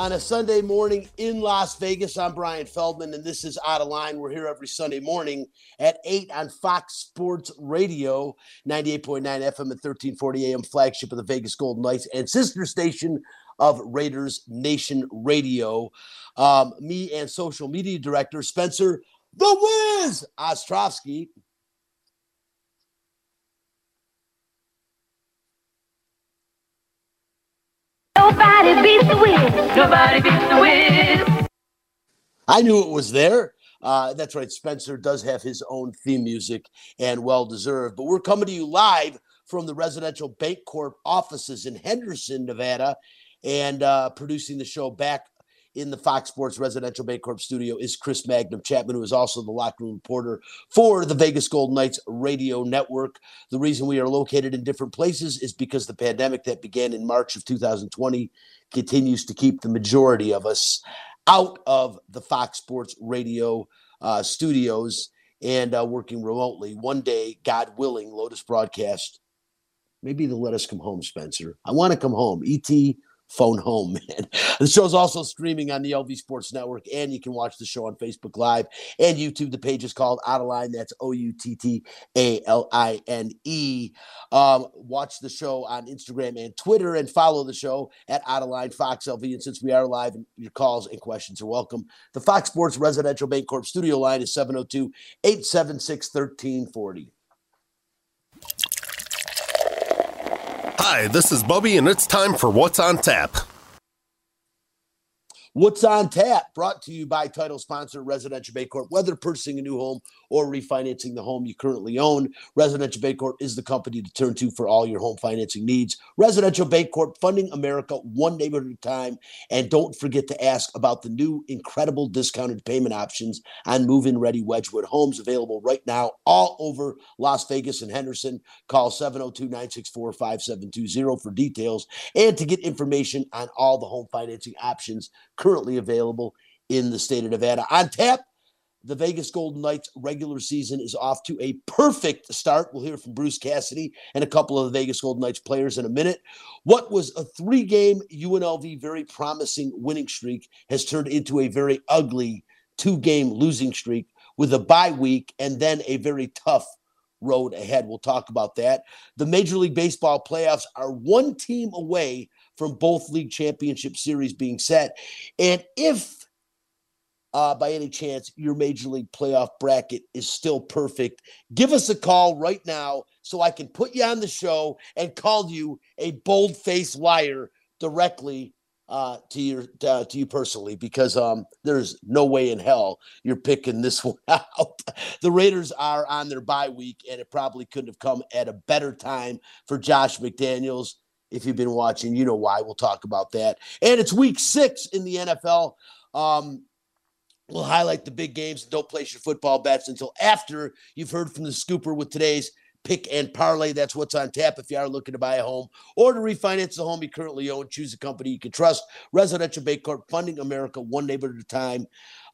on a Sunday morning in Las Vegas. I'm Brian Feldman, and this is Out of Line. We're here every Sunday morning at 8 on Fox Sports Radio, 98.9 FM at 1340 AM, flagship of the Vegas Golden Knights, and sister station of Raiders Nation Radio. Um, me and social media director Spencer the Wiz Ostrovsky. Nobody beats the Wiz. Nobody beats the Wiz. I knew it was there. Uh, that's right. Spencer does have his own theme music and well deserved. But we're coming to you live from the Residential Bancorp offices in Henderson, Nevada, and uh, producing the show back in the Fox Sports Residential Bancorp studio is Chris Magnum Chapman, who is also the locker room reporter for the Vegas Golden Knights radio network. The reason we are located in different places is because the pandemic that began in March of 2020 continues to keep the majority of us out of the Fox Sports radio uh, studios and uh, working remotely. One day, God willing, Lotus broadcast. Maybe they'll let us come home, Spencer. I want to come home. ET phone home, man. The show's also streaming on the LV Sports Network, and you can watch the show on Facebook Live and YouTube. The page is called Out of Line. That's O U T T A L I N E. Um, watch the show on Instagram and Twitter, and follow the show at Out of Line Fox LV. And since we are live, your calls and questions are welcome. The Fox Sports Residential Bancorp studio line is 702 876 1340. Hi, this is Bubby, and it's time for What's on Tap. What's on tap? Brought to you by title sponsor Residential Bancorp. Whether purchasing a new home or refinancing the home you currently own, Residential Bancorp is the company to turn to for all your home financing needs. Residential Bancorp, funding America one neighborhood at a time. And don't forget to ask about the new incredible discounted payment options on move-in ready Wedgewood homes available right now all over Las Vegas and Henderson. Call 702-964-5720 for details and to get information on all the home financing options currently available in the state of Nevada. On tap, the Vegas Golden Knights regular season is off to a perfect start. We'll hear from Bruce Cassidy and a couple of the Vegas Golden Knights players in a minute. What was a three game UNLV very promising winning streak has turned into a very ugly two game losing streak with a bye week and then a very tough road ahead. We'll talk about that. The Major League Baseball playoffs are one team away from both league championship series being set. And if uh, by any chance your major league playoff bracket is still perfect, give us a call right now so I can put you on the show and call you a bold faced liar directly uh, to your uh, to you personally because um, there's no way in hell you're picking this one out. the Raiders are on their bye week, and it probably couldn't have come at a better time for Josh McDaniels. If you've been watching, you know why. We'll talk about that. And it's week six in the NFL. Um, we'll highlight the big games. Don't place your football bets until after you've heard from the scooper with today's pick and parlay. That's what's on tap if you are looking to buy a home or to refinance the home you currently own. Choose a company you can trust. Residential Bancorp, funding America one neighborhood at a time.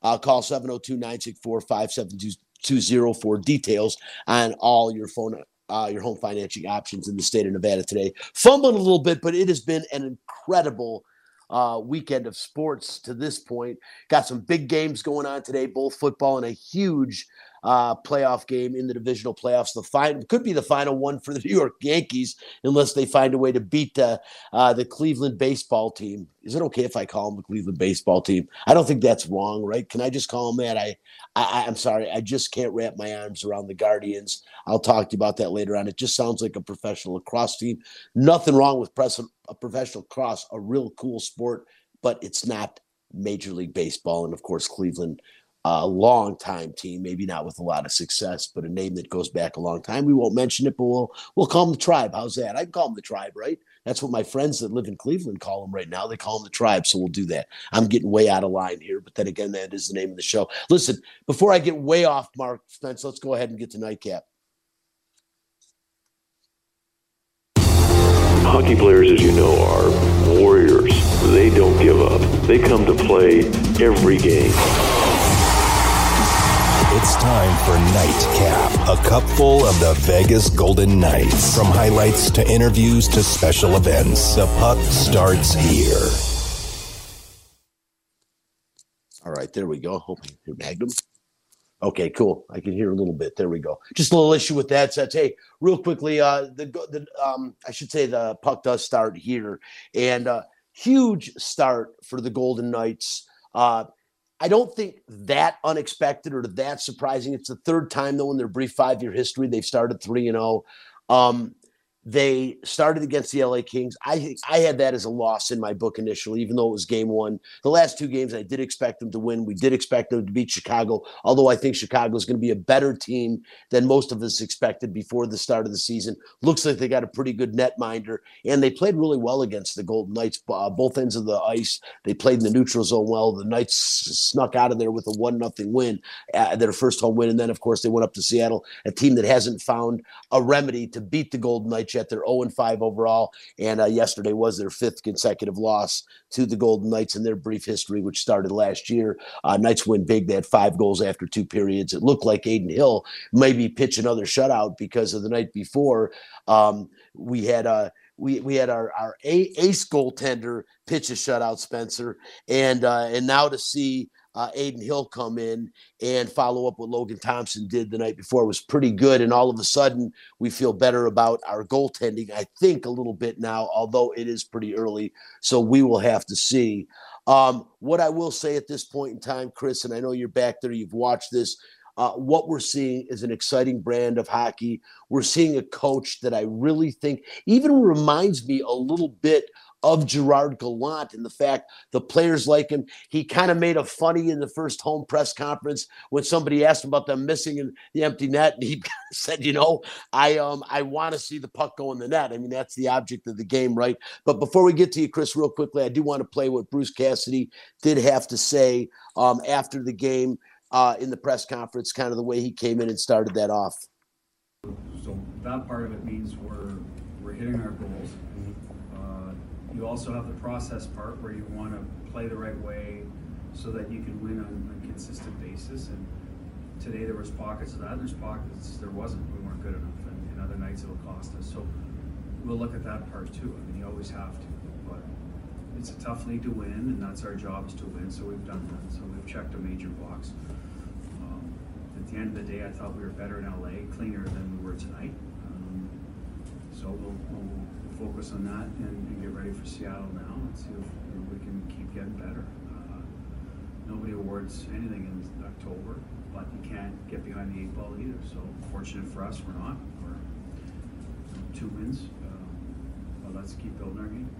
Uh, call 702 964 5720 for details on all your phone uh, your home financing options in the state of Nevada today. Fumbling a little bit, but it has been an incredible uh, weekend of sports to this point. Got some big games going on today, both football and a huge uh, playoff game in the divisional playoffs. The final could be the final one for the New York Yankees unless they find a way to beat uh, uh, the Cleveland baseball team. Is it okay if I call them the Cleveland baseball team? I don't think that's wrong, right? Can I just call them that? I, I I'm sorry, I just can't wrap my arms around the Guardians. I'll talk to you about that later on. It just sounds like a professional lacrosse team. Nothing wrong with press, a professional cross, a real cool sport, but it's not Major League Baseball. And of course, Cleveland a long time team, maybe not with a lot of success, but a name that goes back a long time. We won't mention it, but we'll we'll call them the tribe. How's that? I can call them the tribe, right? That's what my friends that live in Cleveland call them right now. They call them the tribe, so we'll do that. I'm getting way out of line here, but then again, that is the name of the show. Listen, before I get way off Mark Spence, let's go ahead and get to nightcap. Hockey players, as you know, are warriors. They don't give up. They come to play every game It's time for Nightcap, a cupful of the Vegas Golden Knights. From highlights to interviews to special events, the puck starts here. All right, there we go. Hope you Magnum. Okay, cool. I can hear a little bit. There we go. Just a little issue with that. So, hey, real quickly, uh, the the um, I should say the puck does start here, and uh, huge start for the Golden Knights. Uh, I don't think that unexpected or that surprising. It's the third time though in their brief five year history they've started three and zero. They started against the LA Kings. I I had that as a loss in my book initially, even though it was game one. The last two games, I did expect them to win. We did expect them to beat Chicago, although I think Chicago is going to be a better team than most of us expected before the start of the season. Looks like they got a pretty good netminder, and they played really well against the Golden Knights, uh, both ends of the ice. They played in the neutral zone well. The Knights snuck out of there with a one nothing win, uh, their first home win, and then of course they went up to Seattle, a team that hasn't found a remedy to beat the Golden Knights yet. They're 0 5 overall. And uh, yesterday was their fifth consecutive loss to the Golden Knights in their brief history, which started last year. Uh, Knights win big. They had five goals after two periods. It looked like Adin Hill maybe pitch another shutout because of the night before. Um, we had uh, we we had our our ace goaltender pitch a shutout, Spencer, and uh, and now to see uh, Adin Hill come in and follow up what Logan Thompson did the night before was pretty good. And all of a sudden, we feel better about our goaltending, I think, a little bit now, although it is pretty early. So we will have to see. Um, what I will say at this point in time, Chris, and I know you're back there, you've watched this. Uh, what we're seeing is an exciting brand of hockey. We're seeing a coach that I really think even reminds me a little bit of Gerard Gallant and the fact the players like him. He kind of made a funny in the first home press conference when somebody asked him about them missing in the empty net, and he said, "You know, I um I want to see the puck go in the net. I mean, that's the object of the game, right?" But before we get to you, Chris, real quickly, I do want to play what Bruce Cassidy did have to say um, after the game uh, in the press conference, kind of the way he came in and started that off. So that part of it means we're we're hitting our goals. You also have the process part where you want to play the right way so that you can win on a consistent basis. And today there was pockets of that. There's pockets there wasn't. We weren't good enough, and, and other nights it'll cost us. So we'll look at that part too. I mean, you always have to, but it's a tough league to win, and that's our job is to win. So we've done that. So we've checked a major box. Um, at the end of the day, I thought we were better in LA, cleaner than we were tonight. Um, so we'll, we'll focus on that and, and get ready for Seattle now and see if, if we can keep getting better. Uh, nobody awards anything in October, but you can't get behind the eight ball either. So fortunate for us, we're not. We're two wins, uh, but let's keep building our game.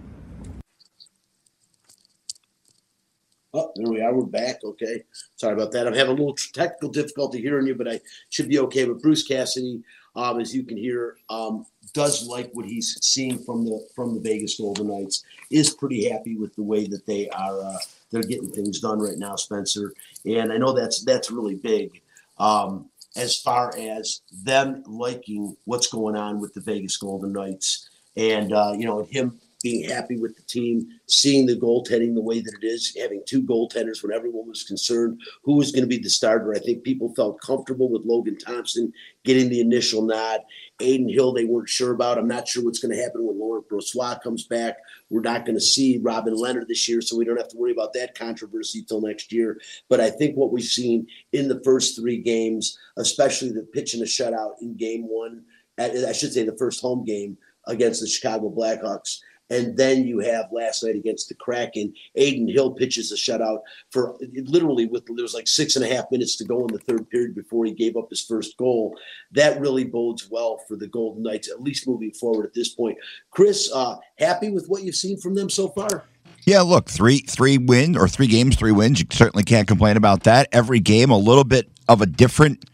Oh, there we are. We're back. Okay. Sorry about that. I'm having a little technical difficulty hearing you, but I should be okay. But Bruce Cassidy, um, as you can hear, um, does like what he's seeing from the from the Vegas Golden Knights. Is pretty happy with the way that they are uh, they're getting things done right now, Spencer. And I know that's that's really big. Um, as far as them liking what's going on with the Vegas Golden Knights, and uh, you know him being happy with the team, seeing the goaltending the way that it is, having two goaltenders when everyone was concerned who was going to be the starter. I think people felt comfortable with Logan Thompson getting the initial nod. Adin Hill, they weren't sure about. I'm not sure what's going to happen when Laurent Brossoit comes back. We're not going to see Robin Leonard this year, so we don't have to worry about that controversy till next year. But I think what we've seen in the first three games, especially the pitching a shutout in game one, I should say the first home game against the Chicago Blackhawks, and then you have last night against the Kraken, Adin Hill pitches a shutout for literally with there was like six and a half minutes to go in the third period before he gave up his first goal. That really bodes well for the Golden Knights, at least moving forward at this point. Chris, uh, happy with what you've seen from them so far? Yeah, look, three three wins or three games, three wins. You certainly can't complain about that. Every game, a little bit of a different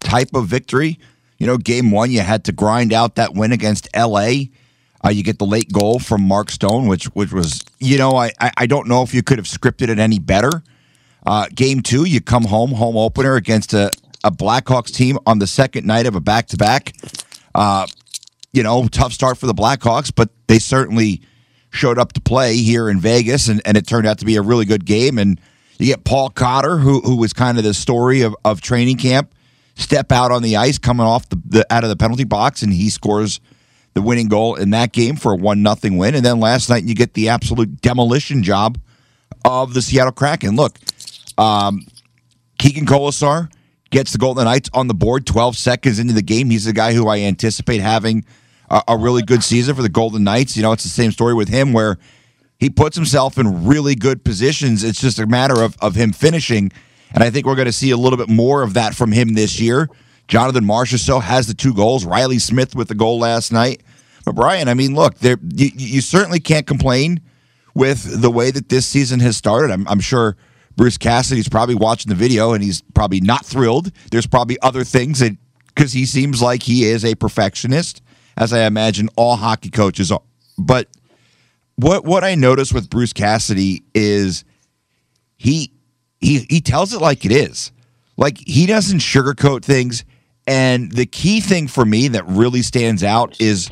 type of victory. You know, game one, you had to grind out that win against LA uh, you get the late goal from Mark Stone, which which was you know I I don't know if you could have scripted it any better. Uh, game two, you come home home opener against a, a Blackhawks team on the second night of a back to back. You know, tough start for the Blackhawks, but they certainly showed up to play here in Vegas, and, and it turned out to be a really good game. And You get Paul Cotter, who who was kind of the story of, of training camp, step out on the ice, coming off the, the out of the penalty box, and he scores the winning goal in that game for a one nothing win. And then last night you get the absolute demolition job of the Seattle Kraken. Look, um, Keegan Kolesar gets the Golden Knights on the board 12 seconds into the game. He's the guy who I anticipate having a, a really good season for the Golden Knights. You know, it's the same story with him where he puts himself in really good positions. It's just a matter of, of him finishing. And I think we're going to see a little bit more of that from him this year. Jonathan Marchessault has the two goals. Riley Smith with the goal last night. Brian, I mean, look, there you, you certainly can't complain with the way that this season has started. I'm, I'm sure Bruce Cassidy's probably watching the video and he's probably not thrilled. There's probably other things that because he seems like he is a perfectionist, as I imagine all hockey coaches are. But what what I notice with Bruce Cassidy is he he he tells it like it is. Like he doesn't sugarcoat things. And the key thing for me that really stands out is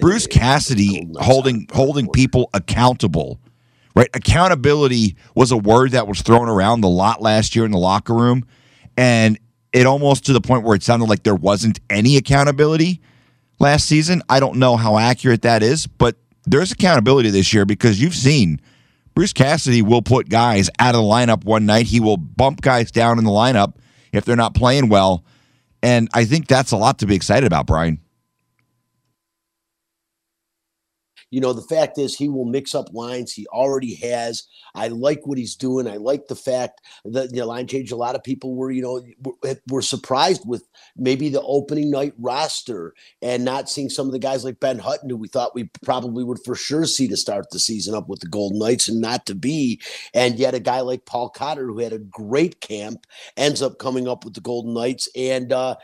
Bruce Cassidy holding holding people accountable. Right? Accountability was a word that was thrown around a lot last year in the locker room. And it almost to the point where it sounded like there wasn't any accountability last season. I don't know how accurate that is, but there's accountability this year because you've seen Bruce Cassidy will put guys out of the lineup one night. He will bump guys down in the lineup if they're not playing well. And I think that's a lot to be excited about, Brian. You know, the fact is, he will mix up lines. He already has. I like what he's doing. I like the fact that the line change. A lot of people were, you know, were, surprised with maybe the opening night roster and not seeing some of the guys like Ben Hutton, who we thought we probably would for sure see to start the season up with the Golden Knights, and not to be. And yet, a guy like Paul Cotter, who had a great camp, ends up coming up with the Golden Knights and uh,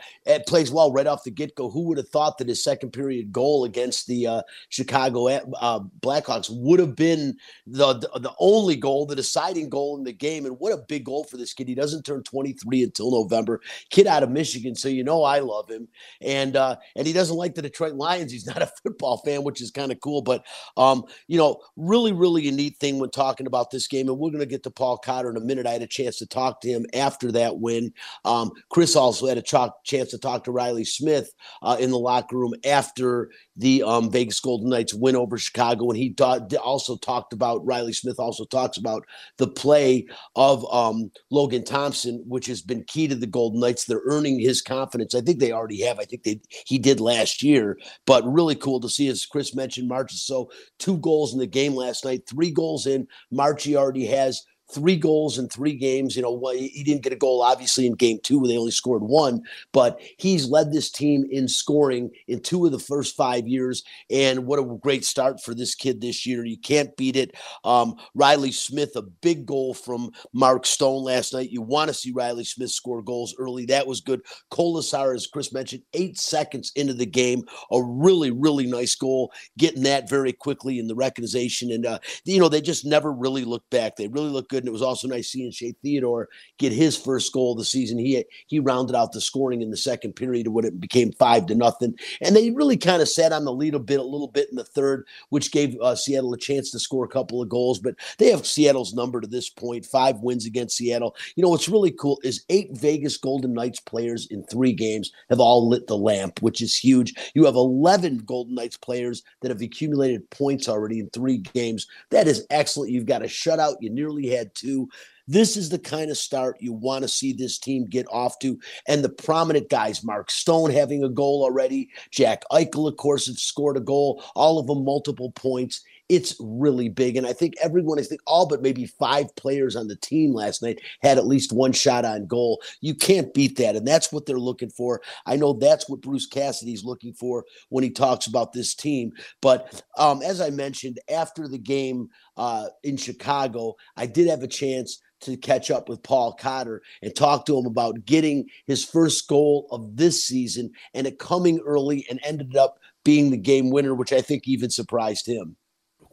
plays well right off the get go. Who would have thought that his second period goal against the uh, Chicago uh, Blackhawks would have been the, the, the only goal, the deciding goal in the game. And what a big goal for this kid. He doesn't turn 23 until November. Kid out of Michigan, so you know I love him. And uh, and he doesn't like the Detroit Lions. He's not a football fan, which is kind of cool. But um, you know, really, really a neat thing when talking about this game. And we're going to get to Paul Cotter in a minute. I had a chance to talk to him after that win. Um, Chris also had a ch- chance to talk to Riley Smith uh, in the locker room after the um, Vegas Golden Knights win over Chicago, and he also talked about Riley Smith also talks about the play of um, Logan Thompson, which has been key to the Golden Knights. They're earning his confidence. I think they already have. I think they he did last year, but really cool to see. As Chris mentioned, Marchessault two goals in the game last night, three goals in. Marchie already has three goals in three games. You know, he didn't get a goal obviously in game two where they only scored one, but he's led this team in scoring in two of the first five years. And what a great start for this kid this year. You can't beat it. Um, Riley Smith, a big goal from Mark Stone last night. You want to see Riley Smith score goals early. That was good. Kolesar, as Chris mentioned, eight seconds into the game, a really, really nice goal, getting that very quickly in the recognition. And, uh, you know, they just never really looked back. They really look good. And it was also nice seeing Shea Theodore get his first goal of the season. He he rounded out the scoring in the second period when it became five to nothing. And they really kind of sat on the lead a bit, a little bit in the third, which gave uh, Seattle a chance to score a couple of goals. But they have Seattle's number to this point, five wins against Seattle. You know what's really cool is eight Vegas Golden Knights players in three games have all lit the lamp, which is huge. You have 11 Golden Knights players that have accumulated points already in three games. That is excellent. You've got a shutout. You nearly had two. This is the kind of start you want to see this team get off to. And the prominent guys, Mark Stone having a goal already, Jack Eichel, of course, has scored a goal, all of them multiple points. It's really big. And I think everyone, I think all but maybe five players on the team last night had at least one shot on goal. You can't beat that. And that's what they're looking for. I know that's what Bruce Cassidy's looking for when he talks about this team. But um, as I mentioned, after the game uh, in Chicago, I did have a chance to catch up with Paul Cotter and talk to him about getting his first goal of this season and it coming early and ended up being the game winner, which I think even surprised him.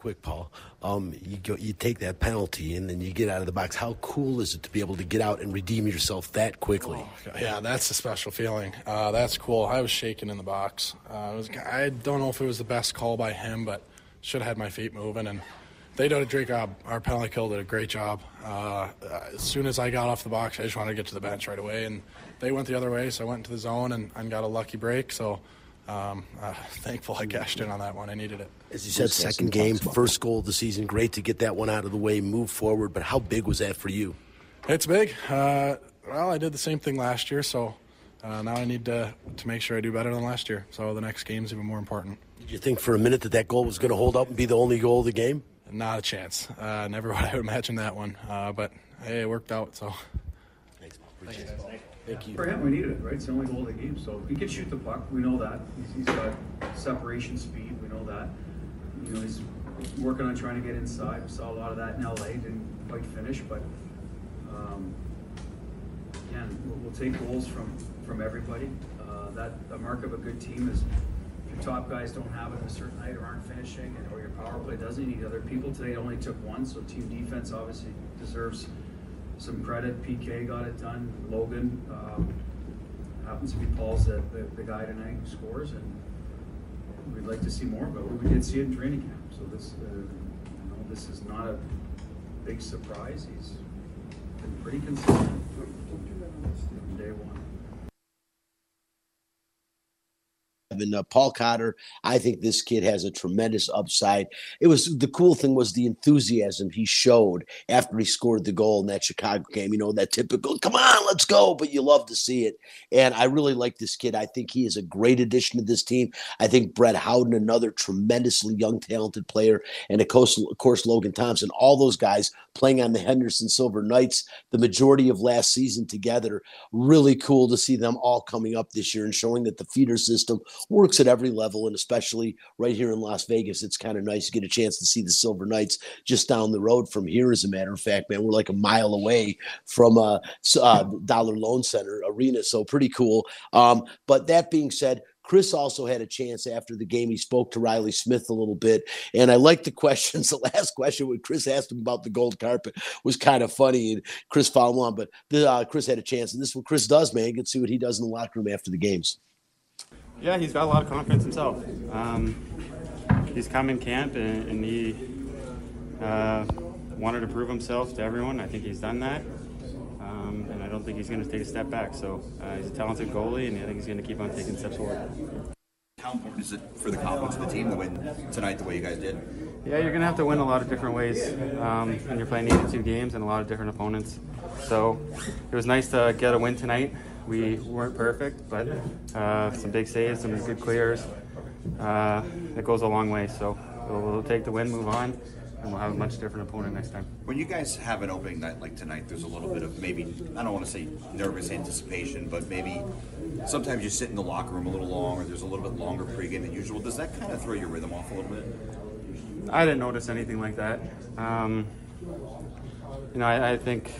Quick, Paul. Um, you go, you take that penalty, and then you get out of the box. How cool is it to be able to get out and redeem yourself that quickly? Oh, yeah, that's a special feeling. Uh, that's cool. I was shaking in the box. Uh, was, I don't know if it was the best call by him, but should have had my feet moving and They did a great job. Our penalty kill did a great job. Uh, as soon as I got off the box, I just wanted to get to the bench right away, and they went the other way, so I went into the zone and, and got a lucky break. So um, uh, thankful I cashed in on that one. I needed it. As you said, second game, first goal of the season. Great to get that one out of the way, move forward. But how big was that for you? It's big. Uh, well, I did the same thing last year, so uh, now I need to to make sure I do better than last year. So the next game is even more important. Did you think for a minute that that goal was going to hold up and be the only goal of the game? Not a chance. Uh, never would I imagine that one. Uh, but hey, it worked out. So. Thank you. For him, we needed it, right? It's the only goal of the game. So he can shoot the puck. We know that. He's, he's got separation speed. We know that. You know, he's working on trying to get inside. We saw a lot of that in LA. Didn't quite finish, but um, again, we'll, we'll take goals from from everybody. Uh, that the mark of a good team is your top guys don't have it a certain night or aren't finishing, and or your power play doesn't. You need other people. Today it only took one, so team defense obviously deserves some credit. PK got it done. Logan um, happens to be Paul's the, the, the guy tonight who scores, and we'd like to see more. But we did see it in training camp, so this uh, you know this is not a big surprise. He's been pretty consistent from day one. And uh, Paul Cotter, I think this kid has a tremendous upside. It was the cool thing was the enthusiasm he showed after he scored the goal in that Chicago game. You know that typical "come on, let's go," but you love to see it. And I really like this kid. I think he is a great addition to this team. I think Brett Howden, another tremendously young, talented player, and of course, of course Logan Thompson, all those guys playing on the Henderson Silver Knights the majority of last season together. Really cool to see them all coming up this year and showing that the feeder system works at every level, and especially right here in Las Vegas. It's kind of nice to get a chance to see the Silver Knights just down the road from here. As a matter of fact, man, we're like a mile away from uh, s- uh Dollar Loan Center Arena, so pretty cool. Um, but that being said. Chris also had a chance after the game. He spoke to Riley Smith a little bit, and I like the questions. The last question when Chris asked him about the gold carpet was kind of funny, and Chris followed on. But uh, Chris had a chance, and this is what Chris does, man. You can see what he does in the locker room after the games. Yeah, he's got a lot of confidence himself. Um, he's come in camp and, and he uh, wanted to prove himself to everyone. I think he's done that. Um, and I don't think he's going to take a step back. So uh, he's a talented goalie, and I think he's going to keep on taking steps forward. How important is it for the confidence of the team to win tonight the way you guys did? Yeah, you're going to have to win a lot of different ways um, when you're playing 82 games and a lot of different opponents. So it was nice to get a win tonight. We weren't perfect, but uh, some big saves, some good clears. Uh, it goes a long way. So we'll, we'll take the win, move on, and we'll have a much different opponent next time. When you guys have an opening night like tonight, there's a little bit of maybe, I don't want to say nervous anticipation, but maybe sometimes you sit in the locker room a little long or there's a little bit longer pregame than usual. Does that kind of throw your rhythm off a little bit? I didn't notice anything like that. Um, you know, I, I think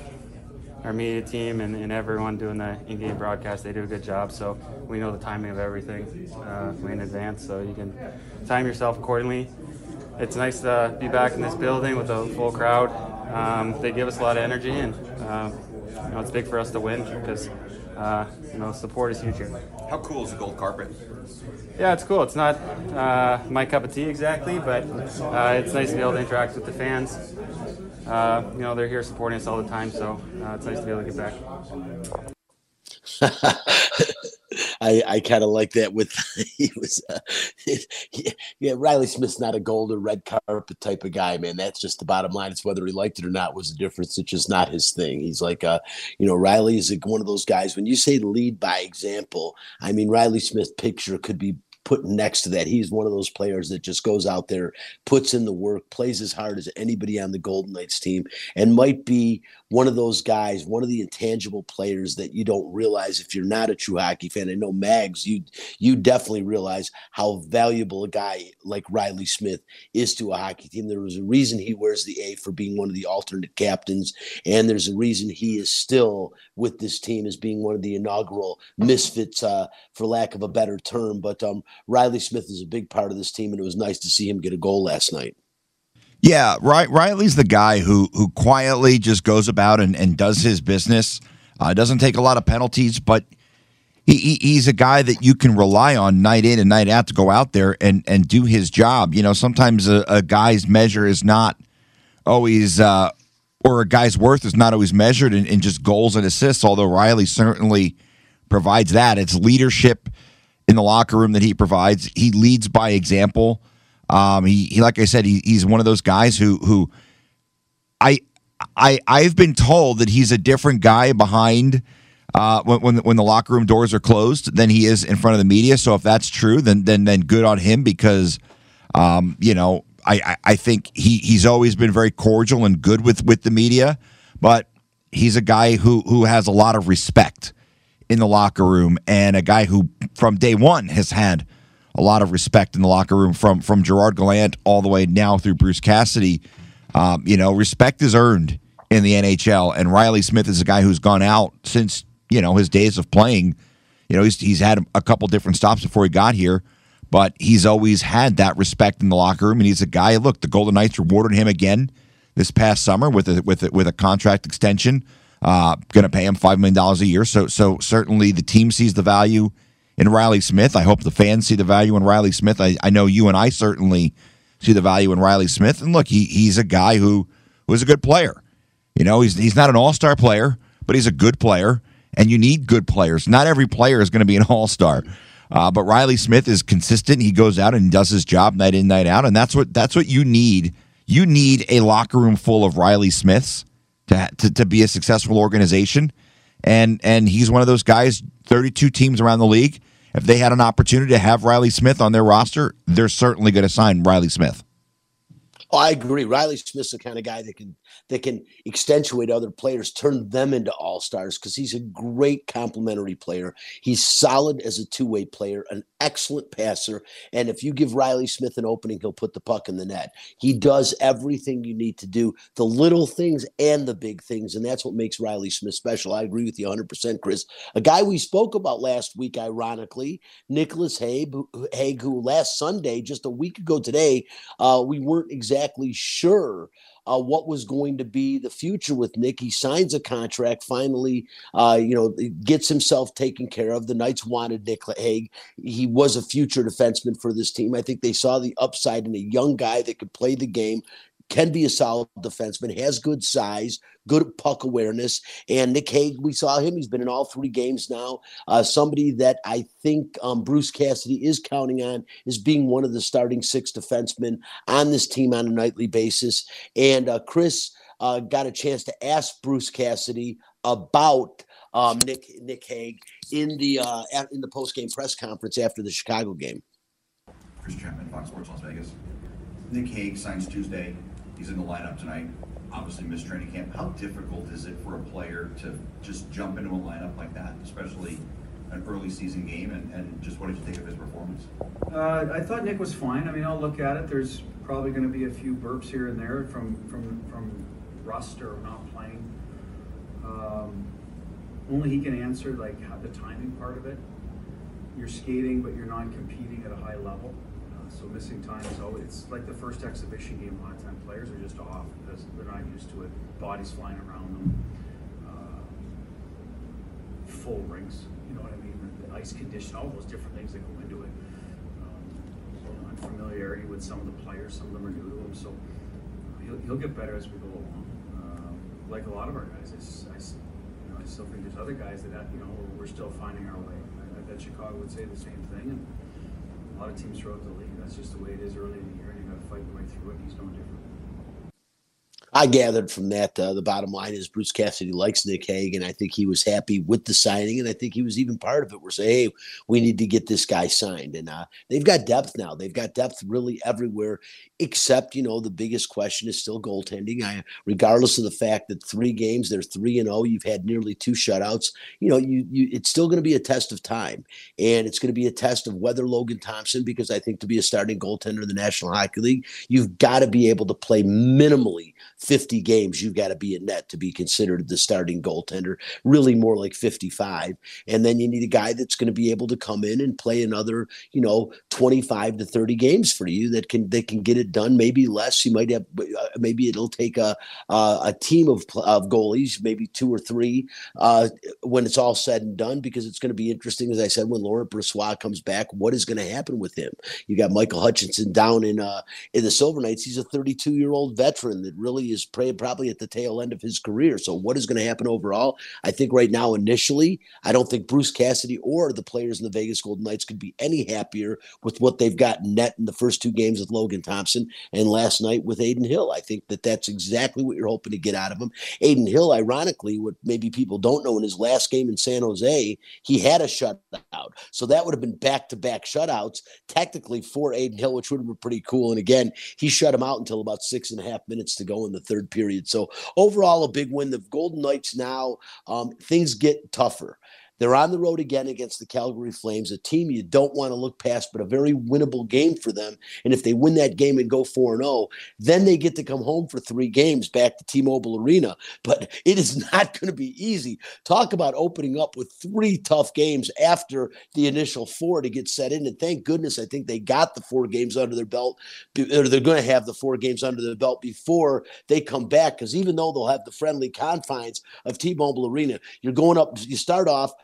our media team and, and everyone doing the in-game broadcast, they do a good job. So we know the timing of everything uh, way in advance, so you can time yourself accordingly. It's nice to be back in this building with a full crowd. Um, they give us a lot of energy, and uh, you know, it's big for us to win because uh, you know support is huge here. How cool is the gold carpet? Yeah, it's cool. It's not uh, my cup of tea exactly, but uh, it's nice to be able to interact with the fans. Uh, you know, they're here supporting us all the time, so uh, it's nice to be able to get back. I, I kind of like that with he was uh, yeah Riley Smith's not a gold or red carpet type of guy man. That's just the bottom line. It's whether he liked it or not was the difference. It's just not his thing. He's like uh you know Riley is one of those guys. When you say lead by example I mean Riley Smith's picture could be put next to that he's one of those players that just goes out there puts in the work plays as hard as anybody on the Golden Knights team and might be one of those guys, one of the intangible players that you don't realize if you're not a true hockey fan. I know Mags, you you definitely realize how valuable a guy like Riley Smith is to a hockey team. There was a reason he wears the A for being one of the alternate captains, and there's a reason he is still with this team as being one of the inaugural misfits, uh, for lack of a better term. But um, Riley Smith is a big part of this team, and it was nice to see him get a goal last night. Yeah, Ri- Riley's the guy who who quietly just goes about and, and does his business. Uh, doesn't take a lot of penalties, but he, he he's a guy that you can rely on night in and night out to go out there and and do his job. You know, sometimes a, a guy's measure is not always, uh, or a guy's worth is not always measured in, in just goals and assists. Although Riley certainly provides that. It's leadership in the locker room that he provides. He leads by example. Um, he, he, like I said, he, he's one of those guys who, who, I, I, I've been told that he's a different guy behind uh, when, when when the locker room doors are closed than he is in front of the media. So if that's true, then then then good on him because, um, you know, I, I, think he he's always been very cordial and good with with the media, but he's a guy who who has a lot of respect in the locker room and a guy who from day one has had a lot of respect in the locker room from from Gerard Gallant all the way now through Bruce Cassidy. Um, you know, respect is earned in the NHL, and Riley Smith is a guy who's gone out since you know his days of playing. You know, he's he's had a couple different stops before he got here, but he's always had that respect in the locker room, and he's a guy. Look, the Golden Knights rewarded him again this past summer with a with a, with a contract extension. Uh, going to pay him five million dollars a year. So so certainly the team sees the value in Riley Smith. I hope the fans see the value in Riley Smith. I, I know you and I certainly see the value in Riley Smith. And look, he he's a guy who was a good player. You know, he's he's not an all star player, but he's a good player, and you need good players. Not every player is going to be an all star. Uh, but Riley Smith is consistent. He goes out and does his job night in, night out, and that's what that's what you need. You need a locker room full of Riley Smiths to, to, to be a successful organization. And and he's one of those guys, 32 teams around the league. If they had an opportunity to have Riley Smith on their roster, they're certainly going to sign Riley Smith. Oh, I agree. Riley Smith's the kind of guy that can that can accentuate other players, turn them into all stars because he's a great complementary player. He's solid as a two way player, an excellent passer, and if you give Riley Smith an opening, he'll put the puck in the net. He does everything you need to do, the little things and the big things, and that's what makes Riley Smith special. I agree with you 100%, Chris. A guy we spoke about last week, ironically, Nicholas Hague, Hague who last Sunday, just a week ago today, uh, we weren't exactly sure uh, what was going to be the future with Nick. He signs a contract, finally, uh, you know, gets himself taken care of. The Knights wanted Nick Hague. He was a future defenseman for this team. I think they saw the upside in a young guy that could play the game, can be a solid defenseman, has good size, good puck awareness. And Nick Hague, we saw him. He's been in all three games now. Uh, somebody that I think um, Bruce Cassidy is counting on is being one of the starting six defensemen on this team on a nightly basis. And uh, Chris uh, got a chance to ask Bruce Cassidy about. Um, Nick Nick Hague in the uh, in the post game press conference after the Chicago game. Chris Chapman, Fox Sports Las Vegas. Nick Hague signs Tuesday. He's in the lineup tonight. Obviously, missed training camp. How difficult is it for a player to just jump into a lineup like that, especially an early season game? And, and just what did you think of his performance? Uh, I thought Nick was fine. I mean, I'll look at it. There's probably going to be a few burps here and there from from from rust or not playing. Um, only he can answer like the timing part of it. You're skating, but you're not competing at a high level. So missing time is always, it's like the first exhibition game, a lot of time players are just off because they're not used to it, bodies flying around them. Uh, Full rinks, you know what I mean, the- ice condition, all those different things that go into it. Um, Unfamiliarity with some of the players, some of them are new to him, so he'll, he'll get better as we go along. Um, Like a lot of our guys, it's, I, you know, I still think there's other guys that, you know, we're- we're still finding our way. I- I bet Chicago would say the same thing, and a lot of teams throughout the league, that's just the way it is early in the year, and you've gotta fight your way through it, he's no different. I gathered from that uh, the bottom line is Bruce Cassidy likes Nick Hague, and I think he was happy with the signing, and I think he was even part of it. We're saying, hey, we need to get this guy signed, and uh, they've got depth now. They've got depth really everywhere, except you know the biggest question is still goaltending. I, regardless of the fact that three games they're three and zero, you've had nearly two shutouts. You know, you you it's still going to be a test of time, and it's going to be a test of whether Logan Thompson, because I think to be a starting goaltender in the National Hockey League, you've got to be able to play minimally 50 games, you've got to be in net to be considered the starting goaltender, really more like 55. And then you need a guy that's going to be able to come in and play another, you know, 25 to 30 games for you that can that can get it done, maybe less. You might have uh, maybe it'll take a uh, a team of of goalies, maybe two or three uh, when it's all said and done because it's going to be interesting as I said when Laurent Brossoit comes back, what is going to happen with him? You got Michael Hutchinson down in uh in the Silver Knights. He's a 32 year old veteran that really Is probably at the tail end of his career. So, what is going to happen overall? I think right now, initially, I don't think Bruce Cassidy or the players in the Vegas Golden Knights could be any happier with what they've got net in the first two games with Logan Thompson and last night with Adin Hill. I think that that's exactly what you're hoping to get out of him. Adin Hill, ironically, what maybe people don't know in his last game in San Jose, he had a shutout. So that would have been back to back shutouts, technically for Adin Hill, which would have been pretty cool. And again, he shut him out until about six and a half minutes to go in the third period. So overall, a big win. The Golden Knights now, um, things get tougher. They're on the road again against the Calgary Flames, a team you don't want to look past, but a very winnable game for them. And if they win that game and go 4 0, then they get to come home for three games back to T Mobile Arena. But it is not going to be easy. Talk about opening up with three tough games after the initial four to get set in. And thank goodness, I think they got the four games under their belt, or they're going to have the four games under their belt before they come back. Because even though they'll have the friendly confines of T Mobile Arena, you're going up, you start off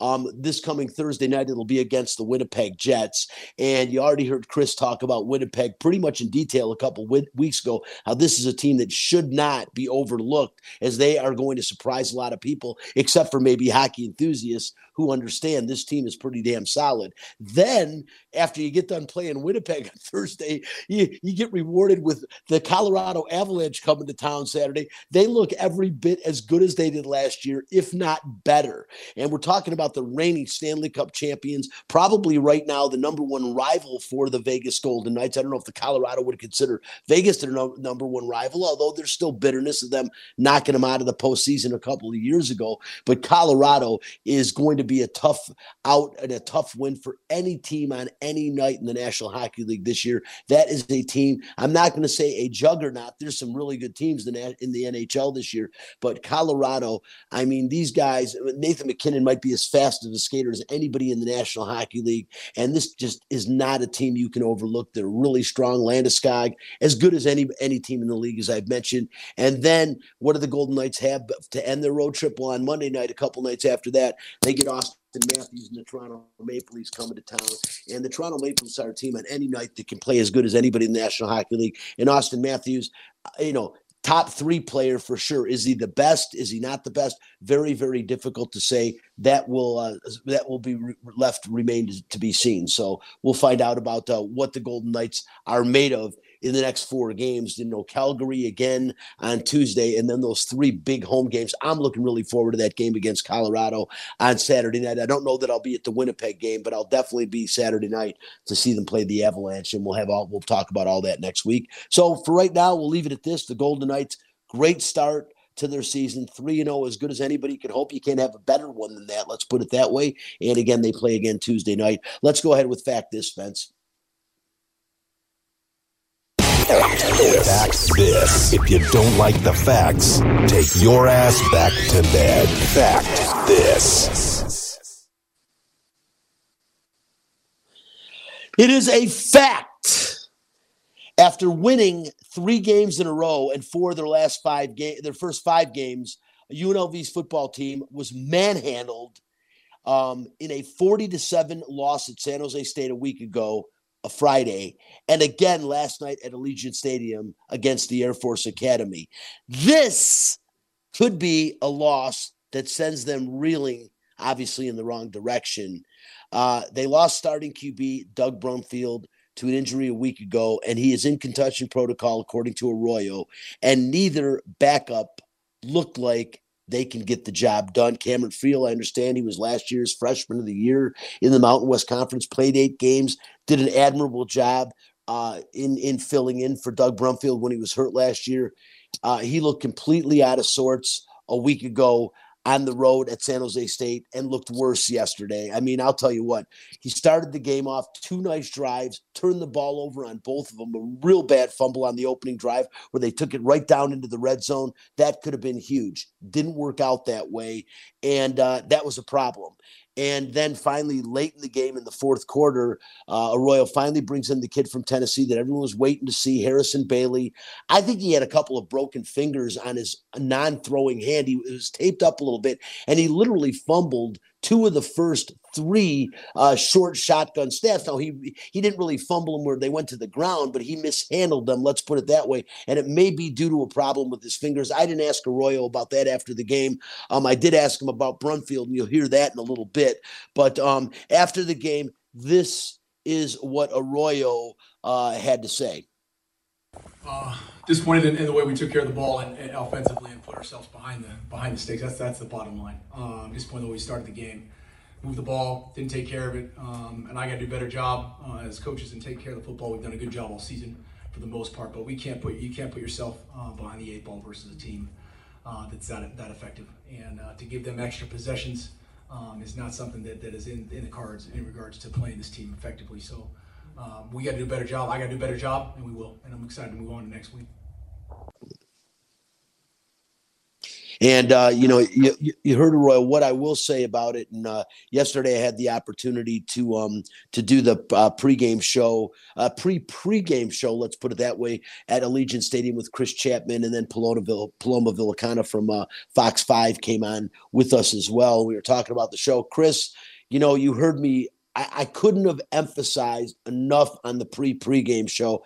um, this coming Thursday night, it'll be against the Winnipeg Jets. And you already heard Chris talk about Winnipeg pretty much in detail a couple weeks ago, how this is a team that should not be overlooked as they are going to surprise a lot of people, except for maybe hockey enthusiasts who understand this team is pretty damn solid. Then, after you get done playing Winnipeg on Thursday, you, you get rewarded with the Colorado Avalanche coming to town Saturday. They look every bit as good as they did last year, if not better. And we're talking about the reigning Stanley Cup champions, probably right now the number one rival for the Vegas Golden Knights. I don't know if the Colorado would consider Vegas their no, number one rival, although there's still bitterness of them knocking them out of the postseason a couple of years ago. But Colorado is going to be a tough out and a tough win for any team on any night in the National Hockey League this year. That is a team, I'm not going to say a juggernaut. There's some really good teams in the, NHL this year, but Colorado, I mean, these guys, Nathan MacKinnon might be as fast as a skater as anybody in the National Hockey League. And this just is not a team you can overlook. They're really strong. Landeskog, as good as any any team in the league, as I've mentioned. And then what do the Golden Knights have to end their road trip? Well, on Monday night, a couple nights after that, they get Auston Matthews and the Toronto Maple Leafs coming to town. And the Toronto Maple Leafs are a team on any night that can play as good as anybody in the National Hockey League. And Auston Matthews, uh, you know, top three player for sure. Is he the best? Is he not the best? Very, very difficult to say. That will uh, that will be re- left remained to be seen. So we'll find out about uh, what the Golden Knights are made of in the next four games. You know, Calgary again on Tuesday, and then those three big home games. I'm looking really forward to that game against Colorado on Saturday night. I don't know that I'll be at the Winnipeg game, but I'll definitely be Saturday night to see them play the Avalanche, and we'll have all we'll talk about all that next week. So for right now, we'll leave it at this. The Golden Knights, great start to their season. 3 0, as good as anybody could hope. You can't have a better one than that. Let's put it that way. And again, they play again Tuesday night. Let's go ahead with fact this, Spence. Fact this. If you don't like the facts, take your ass back to bed. Fact this. It is a fact. After winning three games in a row and four of their last five game, their first five games, UNLV's football team was manhandled um, in a 40 to 7 loss at San Jose State a week ago a Friday, and again last night at Allegiant Stadium against the Air Force Academy. This could be a loss that sends them reeling, obviously, in the wrong direction. Uh, they lost starting QB Doug Brumfield to an injury a week ago, and he is in concussion protocol, according to Arroyo, and neither backup looked like they can get the job done. Cameron Friel, I understand he was last year's freshman of the year in the Mountain West Conference, played eight games, did an admirable job uh, in in filling in for Doug Brumfield when he was hurt last year. Uh, he looked completely out of sorts a week ago on the road at San Jose State and looked worse yesterday. I mean, I'll tell you what, he started the game off two nice drives, turned the ball over on both of them, a real bad fumble on the opening drive where they took it right down into the red zone. That could have been huge. Didn't work out that way. And uh, that was a problem. And then finally, late in the game in the fourth quarter, uh, Arroyo finally brings in the kid from Tennessee that everyone was waiting to see, Harrison Bailey. I think he had a couple of broken fingers on his non throwing hand. He was taped up a little bit, and he literally fumbled two of the first three uh, short shotgun snaps. Now he he didn't really fumble them where they went to the ground, but he mishandled them. Let's put it that way. And it may be due to a problem with his fingers. I didn't ask Arroyo about that after the game. Um, I did ask him about Brumfield, and you'll hear that in a little bit. But um, after the game, this is what Arroyo uh, had to say. Uh, disappointed in, in, the way we took care of the ball and, and, offensively and put ourselves behind the behind the stakes. That's that's the bottom line. Um, disappointed the way we started the game, moved the ball, didn't take care of it, um, and I got to do a better job uh, as coaches and take care of the football. We've done a good job all season for the most part, but we can't put you can't put yourself uh, behind the eight ball versus a team uh, that's that that effective, and to give them extra possessions. Um, is not something that, that is in, in the cards in regards to playing this team effectively. So um, we got to do a better job. I got to do a better job, and we will. And I'm excited to move on to next week. And uh, you know, you, you heard Roy. What I will say about it, and uh, yesterday I had the opportunity to um to do the uh, pregame show, uh, pre pregame show. Let's put it that way at Allegiant Stadium with Chris Chapman, and then Paloma, Paloma Villicana from uh, Fox Five came on with us as well. We were talking about the show. Chris, you know, you heard me I, I couldn't have emphasized enough on the pre pregame show.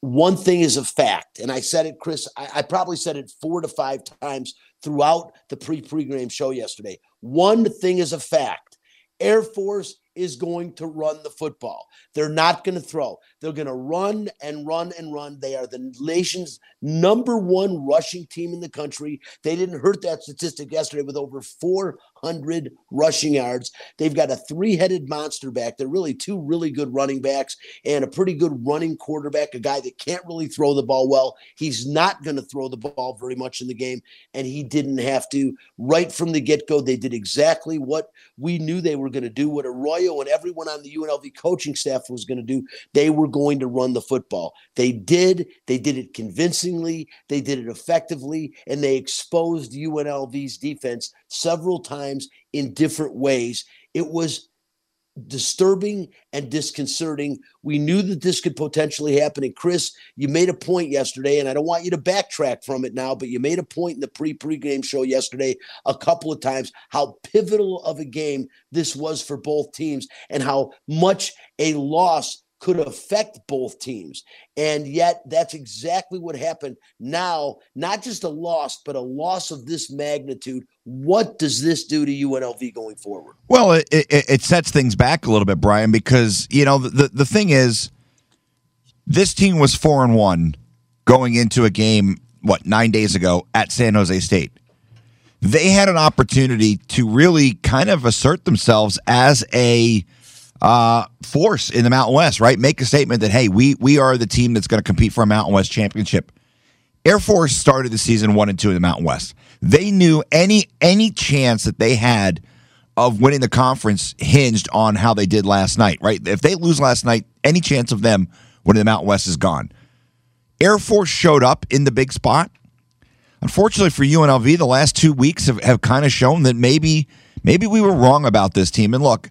One thing is a fact, and I said it, Chris. I, I probably said it four to five times throughout the pre pregame show yesterday. One thing is a fact Air Force is going to run the football. They're not going to throw. They're going to run and run and run. They are the nation's number one rushing team in the country. They didn't hurt that statistic yesterday with over 400 rushing yards. They've got a three headed monster back. They're really two really good running backs and a pretty good running quarterback, a guy that can't really throw the ball well. He's not going to throw the ball very much in the game, and he didn't have to. Right from the get go, they did exactly what we knew they were going to do, what Arroyo and everyone on the UNLV coaching staff was going to do. They were going to run the football. They did. They did it convincingly. They did it effectively, and they exposed UNLV's defense several times in different ways. It was disturbing and disconcerting. We knew that this could potentially happen. And Chris, you made a point yesterday, and I don't want you to backtrack from it now, but you made a point in the pre pregame show yesterday a couple of times how pivotal of a game this was for both teams and how much a loss could affect both teams. And yet, that's exactly what happened. Now, not just a loss, but a loss of this magnitude. What does this do to UNLV going forward? Well, it, it, it sets things back a little bit, Brian, because, you know, the, the thing is, this team was four and one going into a game, what, nine days ago at San Jose State. They had an opportunity to really kind of assert themselves as a uh, force in the Mountain West, right? Make a statement that hey, we we are the team that's going to compete for a Mountain West championship. Air Force started the season one and two in the Mountain West. They knew any any chance that they had of winning the conference hinged on how they did last night, right? If they lose last night, any chance of them winning the Mountain West is gone. Air Force showed up in the big spot. Unfortunately for UNLV, the last two weeks have, have kind of shown that maybe maybe we were wrong about this team. And look,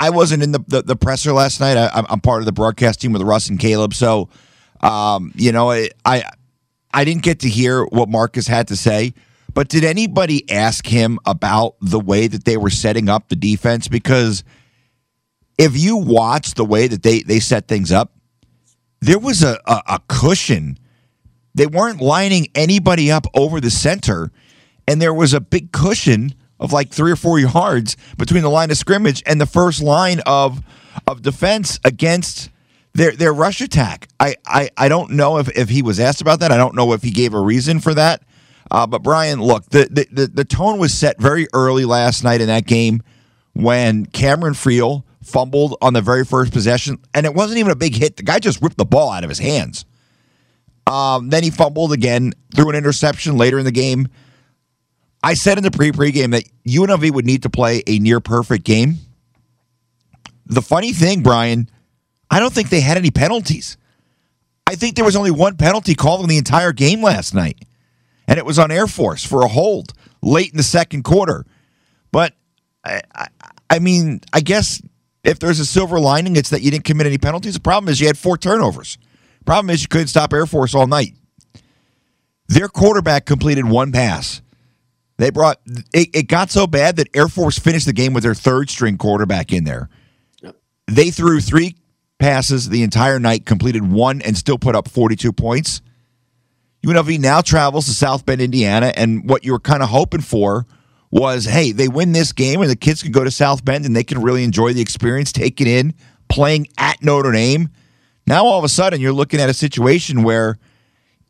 I wasn't in the, the, the presser last night. I, am part of the broadcast team with Russ and Caleb, so um, you know I, I I didn't get to hear what Marcus had to say. But did anybody ask him about the way that they were setting up the defense? Because if you watch the way that they they set things up, there was a, a, a cushion. They weren't lining anybody up over the center, and there was a big cushion of like three or four yards between the line of scrimmage and the first line of of defense against their their rush attack. I, I, I don't know if, if he was asked about that. I don't know if he gave a reason for that. Uh, but Brian, look, the, the, the the tone was set very early last night in that game when Cameron Friel fumbled on the very first possession, and it wasn't even a big hit. The guy just ripped the ball out of his hands. Um, then he fumbled again, threw an interception later in the game. I said in the pre pregame that UNLV would need to play a near perfect game. The funny thing, Brian, I don't think they had any penalties. I think there was only one penalty called in the entire game last night, and it was on Air Force for a hold late in the second quarter. But I, I, I mean, I guess if there's a silver lining, it's that you didn't commit any penalties. The problem is you had four turnovers. Problem is you couldn't stop Air Force all night. Their quarterback completed one pass They brought it, it got so bad that Air Force finished the game with their third string quarterback in there. They threw three passes the entire night, completed one, and still put up 42 points. UNLV now travels to South Bend, Indiana, and what you were kind of hoping for was, hey, they win this game, and the kids can go to South Bend and they can really enjoy the experience, take it in, playing at Notre Dame. Now all of a sudden, you're looking at a situation where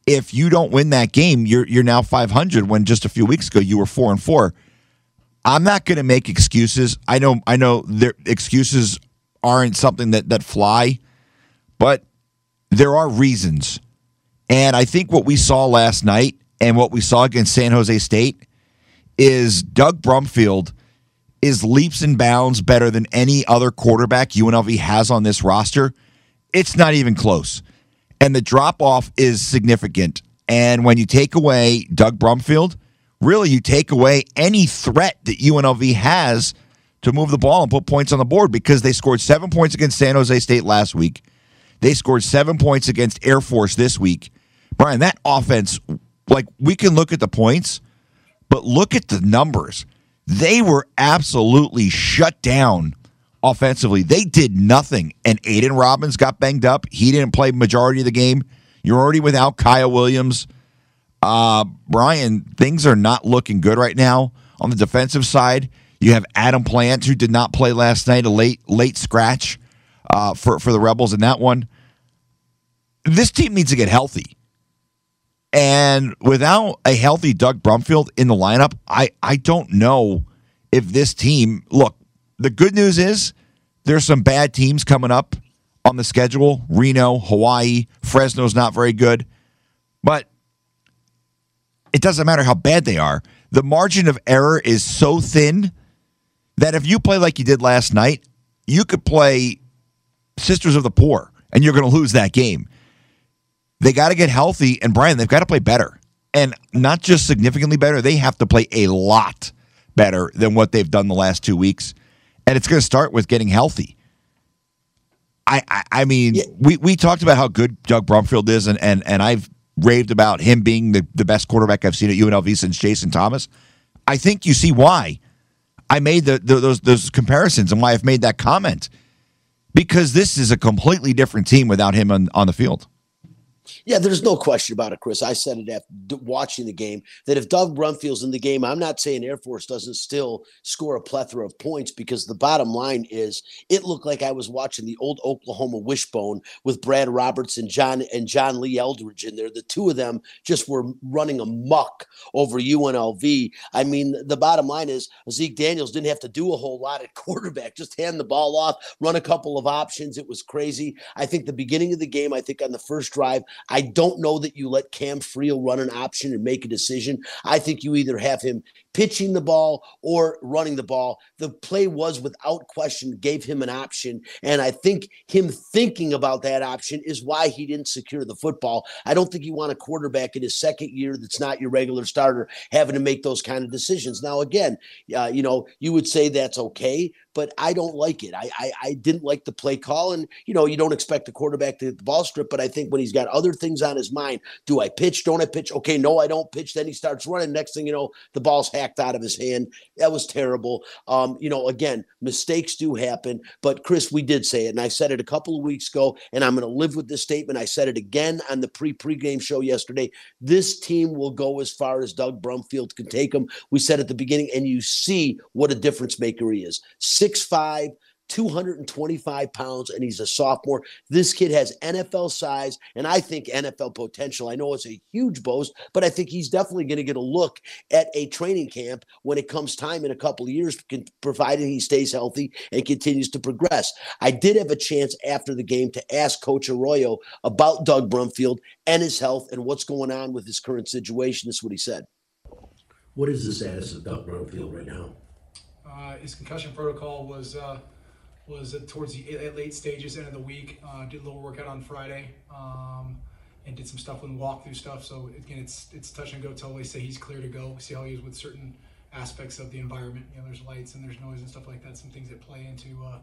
if you don't win that game, you're you're now 500 when just a few weeks ago you were 4 and 4. I'm not going to make excuses. I know I know their excuses aren't something that that fly, but there are reasons. And I think what we saw last night and what we saw against San Jose State is Doug Brumfield is leaps and bounds better than any other quarterback UNLV has on this roster. It's not even close. And the drop off is significant. And when you take away Doug Brumfield, really you take away any threat that UNLV has to move the ball and put points on the board because they scored seven points against San Jose State last week. They scored seven points against Air Force this week. Brian, that offense, like we can look at the points, but look at the numbers. They were absolutely shut down offensively. They did nothing. And Aidan Robbins got banged up. He didn't play majority of the game. You're already without Kyle Williams. Uh, Brian, things are not looking good right now on the defensive side. You have Adam Plant, who did not play last night, a late late scratch uh, for for the Rebels in that one. This team needs to get healthy, and without a healthy Doug Brumfield in the lineup, I I don't know if this team. Look, the good news is there's some bad teams coming up on the schedule. Reno, Hawaii, Fresno's not very good, but it doesn't matter how bad they are. The margin of error is so thin that if you play like you did last night, you could play Sisters of the Poor and you're going to lose that game. They got to get healthy, and Brian, they've got to play better. And not just significantly better, they have to play a lot better than what they've done the last two weeks. And it's going to start with getting healthy. I, I, I mean, yeah. we, we talked about how good Doug Brumfield is, and, and, and I've raved about him being the, the best quarterback I've seen at UNLV since Jason Thomas. I think you see why I made the, the, those those comparisons and why I've made that comment because this is a completely different team without him on, on the field. Yeah, there's no question about it, Chris. I said it after watching the game that if Doug Brumfield's in the game, I'm not saying Air Force doesn't still score a plethora of points because the bottom line is it looked like I was watching the old Oklahoma wishbone with Brad Roberts and John and John Lee Eldridge in there. The two of them just were running amok over UNLV. I mean, the bottom line is Zeke Daniels didn't have to do a whole lot at quarterback, just hand the ball off, run a couple of options. It was crazy. I think the beginning of the game, I think on the first drive, I don't know that you let Cam Friel run an option and make a decision. I think you either have him pitching the ball or running the ball. The play was without question gave him an option. And I think him thinking about that option is why he didn't secure the football. I don't think you want a quarterback in his second year that's not your regular starter having to make those kind of decisions. Now, again, uh, you know, you would say that's okay, but I don't like it. I, I, I didn't like the play call, and you know you don't expect the quarterback to hit the ball strip, but I think when he's got other things on his mind, do I pitch? Don't I pitch? Okay, no, I don't pitch. Then he starts running. Next thing you know, the ball's out of his hand. That was terrible. Um, you know, again, mistakes do happen, but Chris, we did say it, and I said it a couple of weeks ago, and I'm going to live with this statement. I said it again on the pre pregame show yesterday. This team will go as far as Doug Brumfield can take them. We said at the beginning, and you see what a difference maker he is. 6'5, 225 pounds, and he's a sophomore. This kid has NFL size and I think NFL potential. I know it's a huge boast, but I think he's definitely going to get a look at a training camp when it comes time in a couple of years, provided he stays healthy and continues to progress. I did have a chance after the game to ask Coach Arroyo about Doug Brumfield and his health and what's going on with his current situation. This is what he said. What is the status of Doug Brumfield right now? Uh, his concussion protocol was uh, was towards the late stages, end of the week. Uh, did a little workout on Friday, um, and did some stuff with walkthrough stuff. So again, it's it's touch and go till they say he's clear to go. See how he is with certain aspects of the environment. You know, there's lights and there's noise and stuff like that. Some things that play into uh,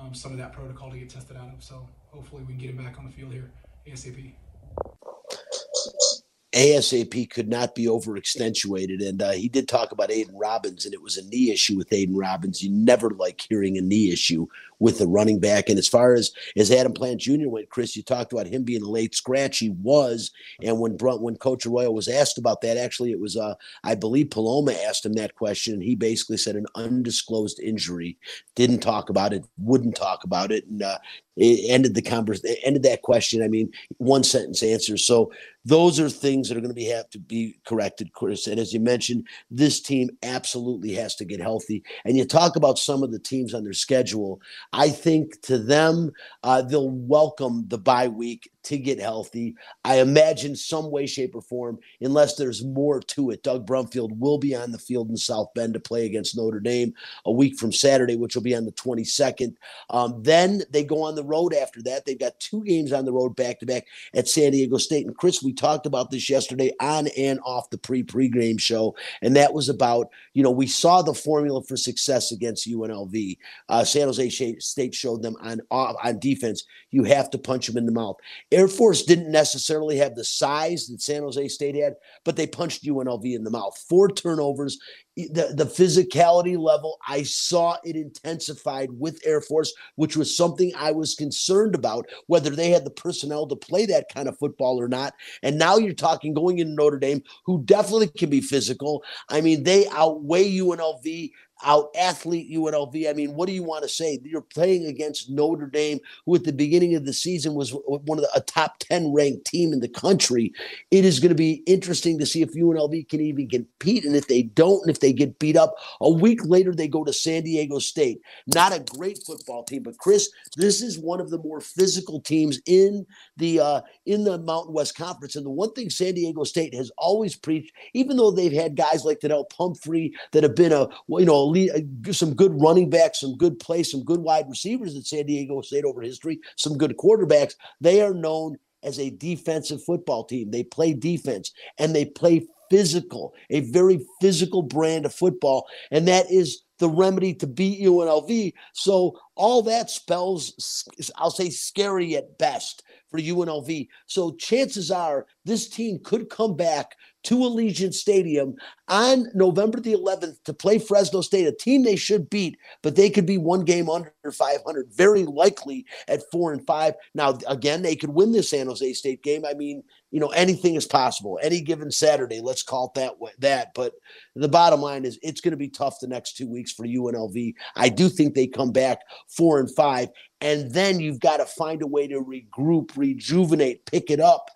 um, some of that protocol to get tested out of. So hopefully we can get him back on the field here ASAP. ASAP could not be overextentuated. And uh, he did talk about Aidan Robbins, and it was a knee issue with Aidan Robbins. You never like hearing a knee issue with the running back. And as far as as Adam Plant Jr. went, Chris, you talked about him being a late scratch. He was, and when Brunt, when Coach Arroyo was asked about that, actually it was uh, I believe Paloma asked him that question, and he basically said an undisclosed injury. Didn't talk about it, wouldn't talk about it, and uh, it ended the conversation. Ended that question. I mean, one sentence answer. So those are things that are going to be have to be corrected, Chris. And as you mentioned, this team absolutely has to get healthy. And you talk about some of the teams on their schedule. I think to them, uh, they'll welcome the bye week to get healthy. I imagine some way, shape, or form, unless there's more to it. Doug Brumfield will be on the field in South Bend to play against Notre Dame a week from Saturday, which will be on the 22nd. Um, then they go on the road after that. They've got two games on the road back to back at San Diego State. And Chris, we talked about this yesterday on and off the pre pre-game show, and that was about you know we saw the formula for success against UNLV. Uh, San Jose State showed them on on defense. You have to punch them in the mouth. Air Force didn't necessarily have the size that San Jose State had, but they punched UNLV in the mouth. Four turnovers, the, the physicality level, I saw it intensified with Air Force, which was something I was concerned about, whether they had the personnel to play that kind of football or not. And now you're talking going into Notre Dame, who definitely can be physical. I mean, they outweigh UNLV out athlete UNLV. I mean, what do you want to say? You're playing against Notre Dame, who at the beginning of the season was one of the a top 10 ranked team in the country. It is going to be interesting to see if UNLV can even compete. And if they don't, and if they get beat up, a week later they go to San Diego State. Not a great football team, but Chris, this is one of the more physical teams in the uh, in the Mountain West Conference. And the one thing San Diego State has always preached, even though they've had guys like Donnel Pumphrey that have been a you know uh, some good running backs, some good play, some good wide receivers at San Diego State over history, some good quarterbacks. They are known as a defensive football team. They play defense and they play physical, a very physical brand of football. And that is the remedy to beat UNLV. So all that spells, I'll say, scary at best for UNLV. So chances are this team could come back to Allegiant Stadium on November the 11th to play Fresno State, a team they should beat, but they could be one game under 500, very likely at four and five. Now, again, they could win the San Jose State game. I mean, you know, anything is possible. Any given Saturday, let's call it that way. That, but the bottom line is, it's going to be tough the next two weeks for UNLV. I do think they come back four and five, and then you've got to find a way to regroup, rejuvenate, pick it up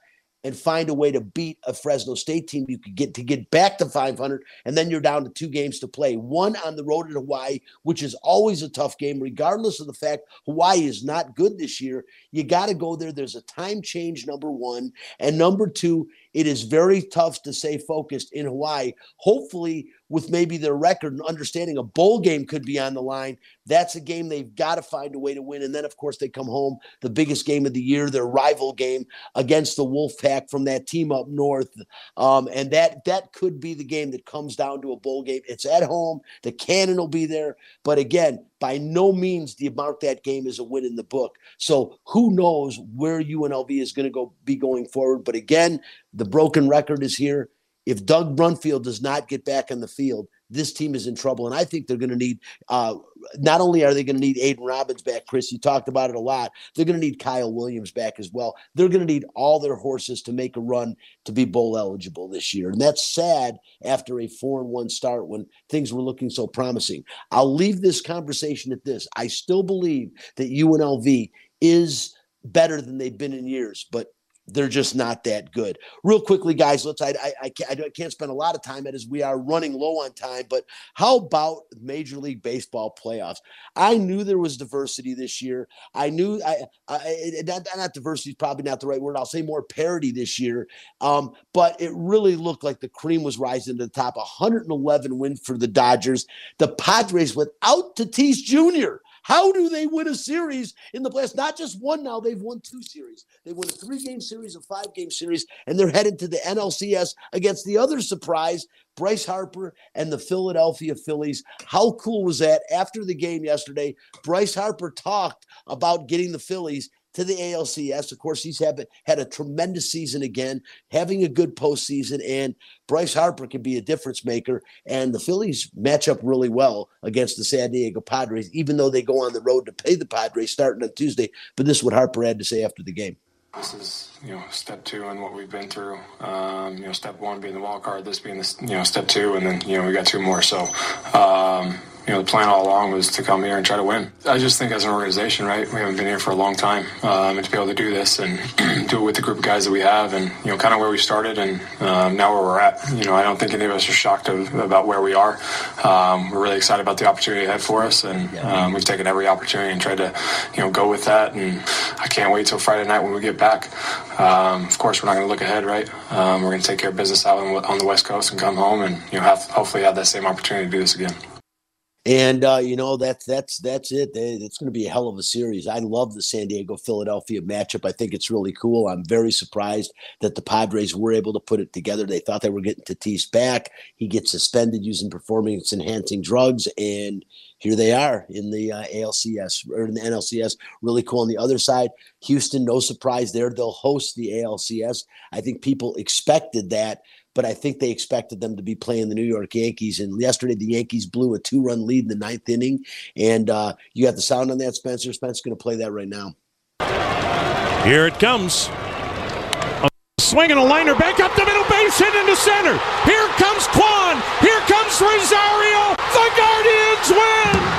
and find a way to beat a Fresno State team you could get to get back to 500 and then you're down to two games to play. One on the road at Hawaii which is always a tough game regardless of the fact Hawaii is not good this year. You got to go there. There's a time change number 1 and number 2 it is very tough to stay focused in Hawaii. Hopefully with maybe their record and understanding a bowl game could be on the line. That's a game they've got to find a way to win. And then, of course, they come home, the biggest game of the year, their rival game against the Wolfpack from that team up north. Um, and that that could be the game that comes down to a bowl game. It's at home. The cannon will be there. But again, by no means the amount that game is a win in the book. So who knows where UNLV is going to go be going forward. But again, the broken record is here if Doug Brumfield does not get back on the field, this team is in trouble. And I think they're going to need, uh, not only are they going to need Aidan Robbins back, Chris, you talked about it a lot, they're going to need Kyle Williams back as well. They're going to need all their horses to make a run to be bowl eligible this year. And that's sad after a 4 and 1 start when things were looking so promising. I'll leave this conversation at this. I still believe that UNLV is better than they've been in years, but they're just not that good. Real quickly, guys, let's. I, I, I can't spend a lot of time at as we are running low on time. But how about Major League Baseball playoffs? I knew there was diversity this year. I knew I, I not, not diversity is probably not the right word. I'll say more parity this year. Um, but it really looked like the cream was rising to the top. 111 wins for the Dodgers. The Padres without Tatis Jr. How do they win a series in the playoffs? Not just one now, they've won two series. They won a three game series, a five game series, and they're headed to the NLCS against the other surprise, Bryce Harper and the Philadelphia Phillies. How cool was that? After the game yesterday, Bryce Harper talked about getting the Phillies to the ALCS. Of course, he's had, had a tremendous season again, having a good postseason, and Bryce Harper can be a difference maker. And the Phillies match up really well against the San Diego Padres, even though they go on the road to pay the Padres starting on Tuesday. But this is what Harper had to say after the game. This is, you know, step two in what we've been through. Um, you know, step one being the wild card, this being the, you know, step two, and then you know we got two more. So, um, you know, the plan all along was to come here and try to win. I just think as an organization, right, we haven't been here for a long time, um, and to be able to do this and do it with the group of guys that we have, and you know, kind of where we started, and um, now where we're at. You know, I don't think any of us are shocked of, about where we are. Um, we're really excited about the opportunity ahead for us, and um, we've taken every opportunity and tried to, you know, go with that. And I can't wait till Friday night when we get back. Um, of course, we're not going to look ahead, right? Um, we're going to take care of business out on, on the West Coast and come home, and you know, have, hopefully have that same opportunity to do this again. And uh, you know that's that's that's it. It's going to be a hell of a series. I love the San Diego Philadelphia matchup. I think it's really cool. I'm very surprised that the Padres were able to put it together. They thought they were getting Tatis back. He gets suspended using performance enhancing drugs, and here they are in the uh, ALCS or in the NLCS. Really cool. On the other side, Houston, no surprise there. They'll host the ALCS. I think people expected that but I think they expected them to be playing the New York Yankees. And yesterday, the Yankees blew a two run lead in the ninth inning. And uh, you got the sound on that, Spencer. Spencer's going to play that right now. Here it comes. A swing and a liner back up the middle base hit into center. Here comes Kwan. Here comes Rosario. The Guardians win.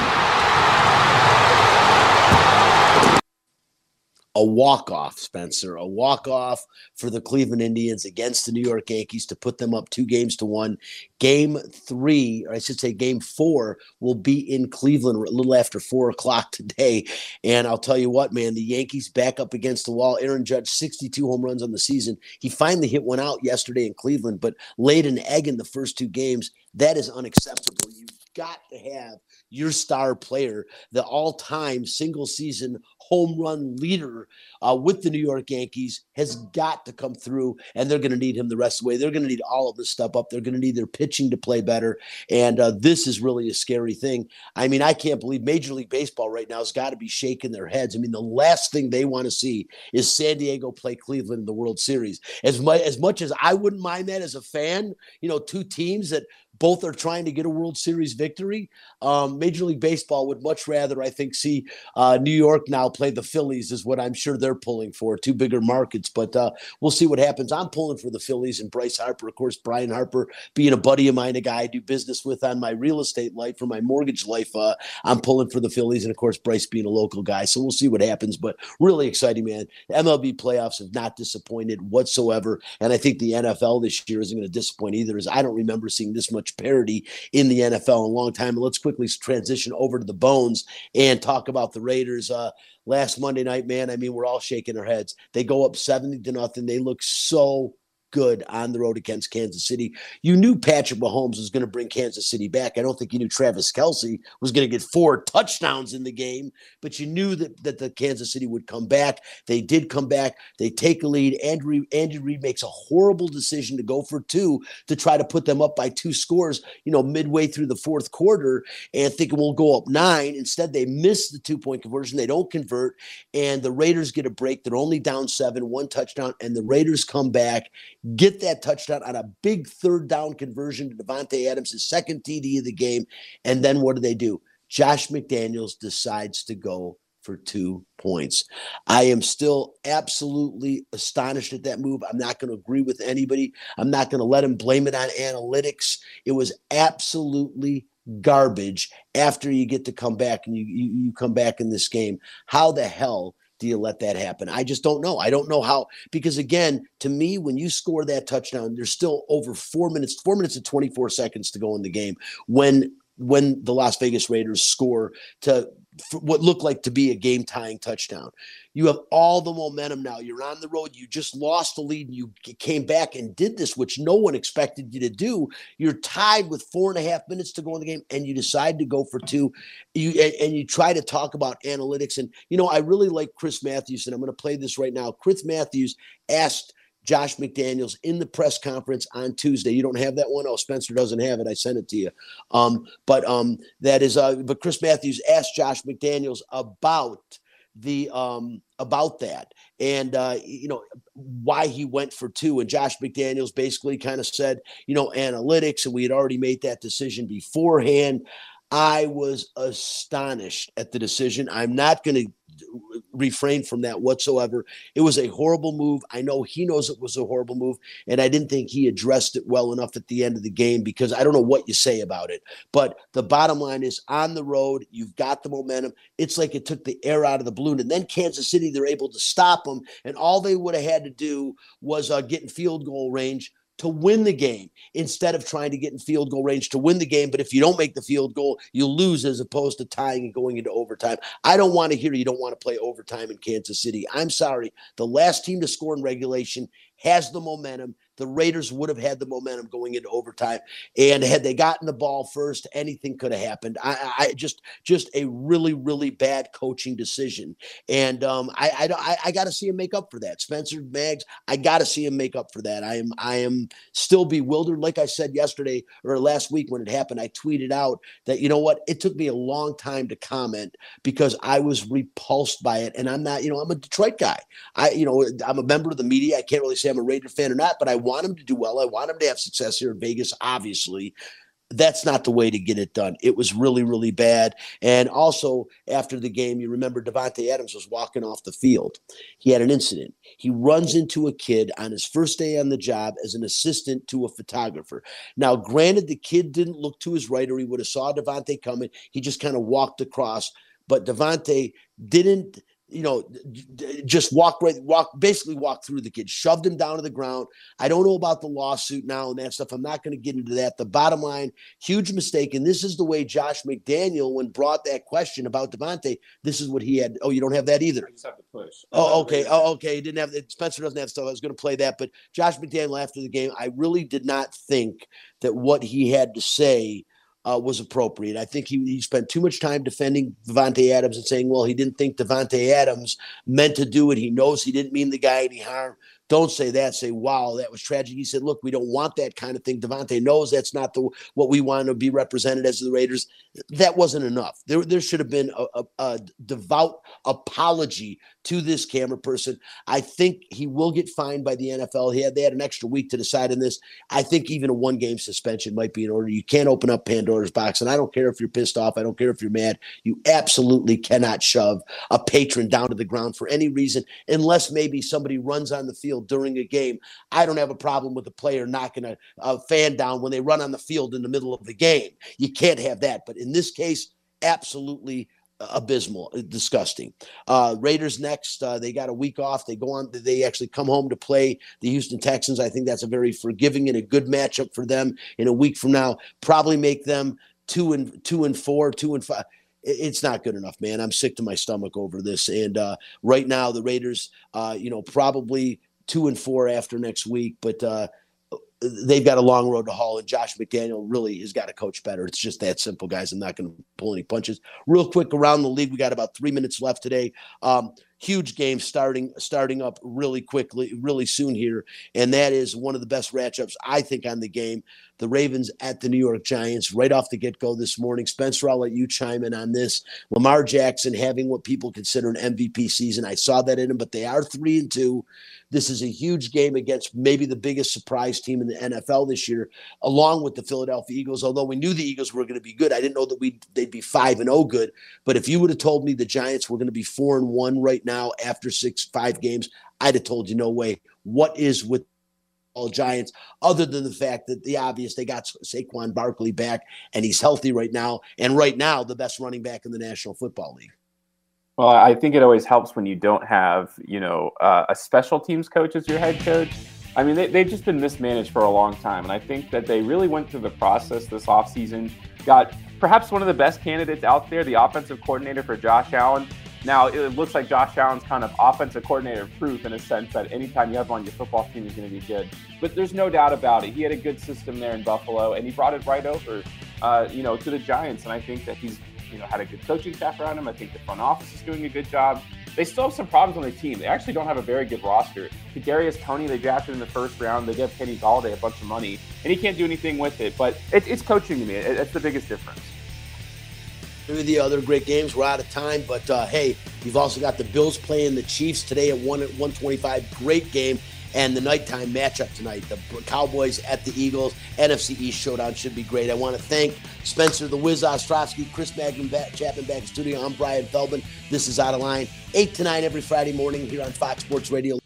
A walk off, Spencer, a walk off for the Cleveland Indians against the New York Yankees to put them up two games to one. Game three, or I should say, game four, will be in Cleveland a little after four o'clock today. And I'll tell you what, man, the Yankees back up against the wall. Aaron Judge, 62 home runs on the season. He finally hit one out yesterday in Cleveland, but laid an egg in the first two games. That is unacceptable. You've got to have your star player, the all time single season home run leader uh, with the New York Yankees, has got to come through, and they're going to need him the rest of the way. They're going to need all of this stuff up. They're going to need their pitching to play better. And uh, this is really a scary thing. I mean, I can't believe Major League Baseball right now has got to be shaking their heads. I mean, the last thing they want to see is San Diego play Cleveland in the World Series. As as much as I wouldn't mind that as a fan, you know, two teams that both are trying to get a World Series victory. Um, Major League Baseball would much rather, I think, see uh, New York now play the Phillies, is what I'm sure they're pulling for. Two bigger markets, but uh, we'll see what happens. I'm pulling for the Phillies and Bryce Harper. Of course, Brian Harper being a buddy of mine, a guy I do business with on my real estate life, for my mortgage life. Uh, I'm pulling for the Phillies, and of course, Bryce being a local guy. So we'll see what happens, but really exciting, man. The MLB playoffs have not disappointed whatsoever, and I think the NFL this year isn't going to disappoint either. As I don't remember seeing this much much parity in the NFL in a long time. And let's quickly transition over to the bones and talk about the Raiders. Uh, last Monday night, man, I mean, we're all shaking our heads. They go up 70 to nothing. They look so good on the road against Kansas City. You knew Patrick Mahomes was going to bring Kansas City back. I don't think you knew Travis Kelce was going to get four touchdowns in the game, but you knew that, that the Kansas City would come back. They did come back. They take a lead. Andrew Andy Reid makes a horrible decision to go for two to try to put them up by two scores, you know, midway through the fourth quarter and thinking we'll go up nine. Instead, they miss the two point conversion. They don't convert, and the Raiders get a break. They're only down seven, one touchdown, and the Raiders come back get that touchdown on a big third down conversion to Davante Adams, his second TD of the game. And then what do they do? Josh McDaniels decides to go for two points. I am still absolutely astonished at that move. I'm not going to agree with anybody. I'm not going to let him blame it on analytics. It was absolutely garbage after you get to come back and you, you, you come back in this game. How the hell do you let that happen? I just don't know. I don't know how, because again, to me, when you score that touchdown, there's still over four minutes, four minutes and 24 seconds to go in the game when when the Las Vegas Raiders score to what looked like to be a game tying touchdown. You have all the momentum now. You're on the road. You just lost the lead and you came back and did this, which no one expected you to do. You're tied with four and a half minutes to go in the game and you decide to go for two. You and, and you try to talk about analytics. And you know, I really like Chris Matthews, and I'm going to play this right now. Chris Matthews asked Josh McDaniels in the press conference on Tuesday. You don't have that one? Oh, Spencer doesn't have it. I sent it to you. Um, but um, that is, uh, but Chris Matthews asked Josh McDaniels about the um about that and uh you know why he went for two and Josh McDaniels basically kind of said you know analytics and we had already made that decision beforehand I was astonished at the decision I'm not going to refrain from that whatsoever. It was a horrible move. I know he knows it was a horrible move, and I didn't think he addressed it well enough at the end of the game because I don't know what you say about it. But the bottom line is on the road, you've got the momentum. It's like it took the air out of the balloon. And then Kansas City, they're able to stop them, and all they would have had to do was uh, get in field goal range to win the game instead of trying to get in field goal range to win the game. But if you don't make the field goal, you lose as opposed to tying and going into overtime. I don't want to hear you don't want to play overtime in Kansas City. I'm sorry. The last team to score in regulation has the momentum the Raiders would have had the momentum going into overtime. And had they gotten the ball first, anything could have happened. I, I just just a really really bad coaching decision. And um, I I, I got to see him make up for that. Spencer Maggs, I got to see him make up for that. I am I am still bewildered. Like I said yesterday or last week when it happened, I tweeted out that you know what, it took me a long time to comment because I was repulsed by it. And I'm not, you know, I'm a Detroit guy. I you know I'm a member of the media. I can't really say I'm a Raider fan or not, but I want him to do well. I want him to have success here in Vegas, obviously. That's not the way to get it done. It was really, really bad. And also, after the game, you remember Davante Adams was walking off the field. He had an incident. He runs into a kid on his first day on the job as an assistant to a photographer. Now, granted, the kid didn't look to his right or he would have saw Davante coming. He just kind of walked across. But Davante didn't you know, just walk right, walk, basically walk through the kid, shoved him down to the ground. I don't know about the lawsuit now and that stuff. I'm not going to get into that. The bottom line, huge mistake. And this is the way Josh McDaniel, when brought that question about Davante, this is what he had. Oh, you don't have that either. I just have to push. Oh, okay. Oh, okay. He didn't have that. Spencer doesn't have stuff. I was going to play that, but Josh McDaniel after the game, I really did not think that what he had to say uh, was appropriate. I think he, he spent too much time defending Davante Adams and saying, well, he didn't think Davante Adams meant to do it. He knows he didn't mean the guy any harm. Don't say that. Say, wow, that was tragic. He said, look, we don't want that kind of thing. Davante knows that's not the what we want to be represented as the Raiders. That wasn't enough. There, there should have been a, a, a devout apology to this camera person. I think he will get fined by the NFL. He had they had an extra week to decide on this. I think even a one game suspension might be in order. You can't open up Pandora's box, and I don't care if you're pissed off. I don't care if you're mad. You absolutely cannot shove a patron down to the ground for any reason, unless maybe somebody runs on the field during a game. I don't have a problem with a player knocking a, a fan down when they run on the field in the middle of the game. You can't have that. But in this case, absolutely abysmal, disgusting. Uh, Raiders next. Uh, they got a week off. They go on. They actually come home to play the Houston Texans. I think that's a very forgiving and a good matchup for them. In a week from now, probably make them two and two and four, two and five it's not good enough, man. I'm sick to my stomach over this. And uh, right now, the Raiders, uh, you know, probably two and four after next week, but uh, they've got a long road to haul, and Josh McDaniel really has got to coach better. It's just that simple, guys. I'm not going to pull any punches. Real quick around the league, we got about three minutes left today. Um, huge game starting starting up really quickly, really soon here, and that is one of the best matchups I think on the game. The Ravens at the New York Giants right off the get go this morning. Spencer, I'll let you chime in on this. Lamar Jackson having what people consider an MVP season. I saw that in him, but they are three and two. This is a huge game against maybe the biggest surprise team in the NFL this year, along with the Philadelphia Eagles. Although we knew the Eagles were going to be good, I didn't know that we they'd be five and zero oh good. But if you would have told me the Giants were going to be four and one right now after six five games, I'd have told you no way. What is with all Giants, other than the fact that the obvious they got Saquon Barkley back and he's healthy right now, and right now the best running back in the National Football League. Well, I think it always helps when you don't have, you know, uh, a special teams coach as your head coach. I mean, they, they've just been mismanaged for a long time. And I think that they really went through the process this offseason, got perhaps one of the best candidates out there, the offensive coordinator for Josh Allen. Now, it looks like Josh Allen's kind of offensive coordinator proof in a sense that anytime you have him on your football team, he's going to be good. But there's no doubt about it. He had a good system there in Buffalo, and he brought it right over, uh, you know, to the Giants. And I think that he's you know had a good coaching staff around him. I think the front office is doing a good job. They still have some problems on the team. They actually don't have a very good roster. Kadarius Toney, they drafted in the first round. They give Kenny Golladay a bunch of money, and he can't do anything with it. But it, it's coaching to me. It, the biggest difference. with the other great games. We're out of time, but uh, hey, you've also got the Bills playing the Chiefs today at one at 125. Great game. And the nighttime matchup tonight, the Cowboys at the Eagles, NFC East showdown should be great. I want to thank Spencer the Wiz Ostrowski, Chris Magnum back, Chapman back studio. I'm Brian Feldman. This is Out of Line, 8 to 9 every Friday morning here on Fox Sports Radio.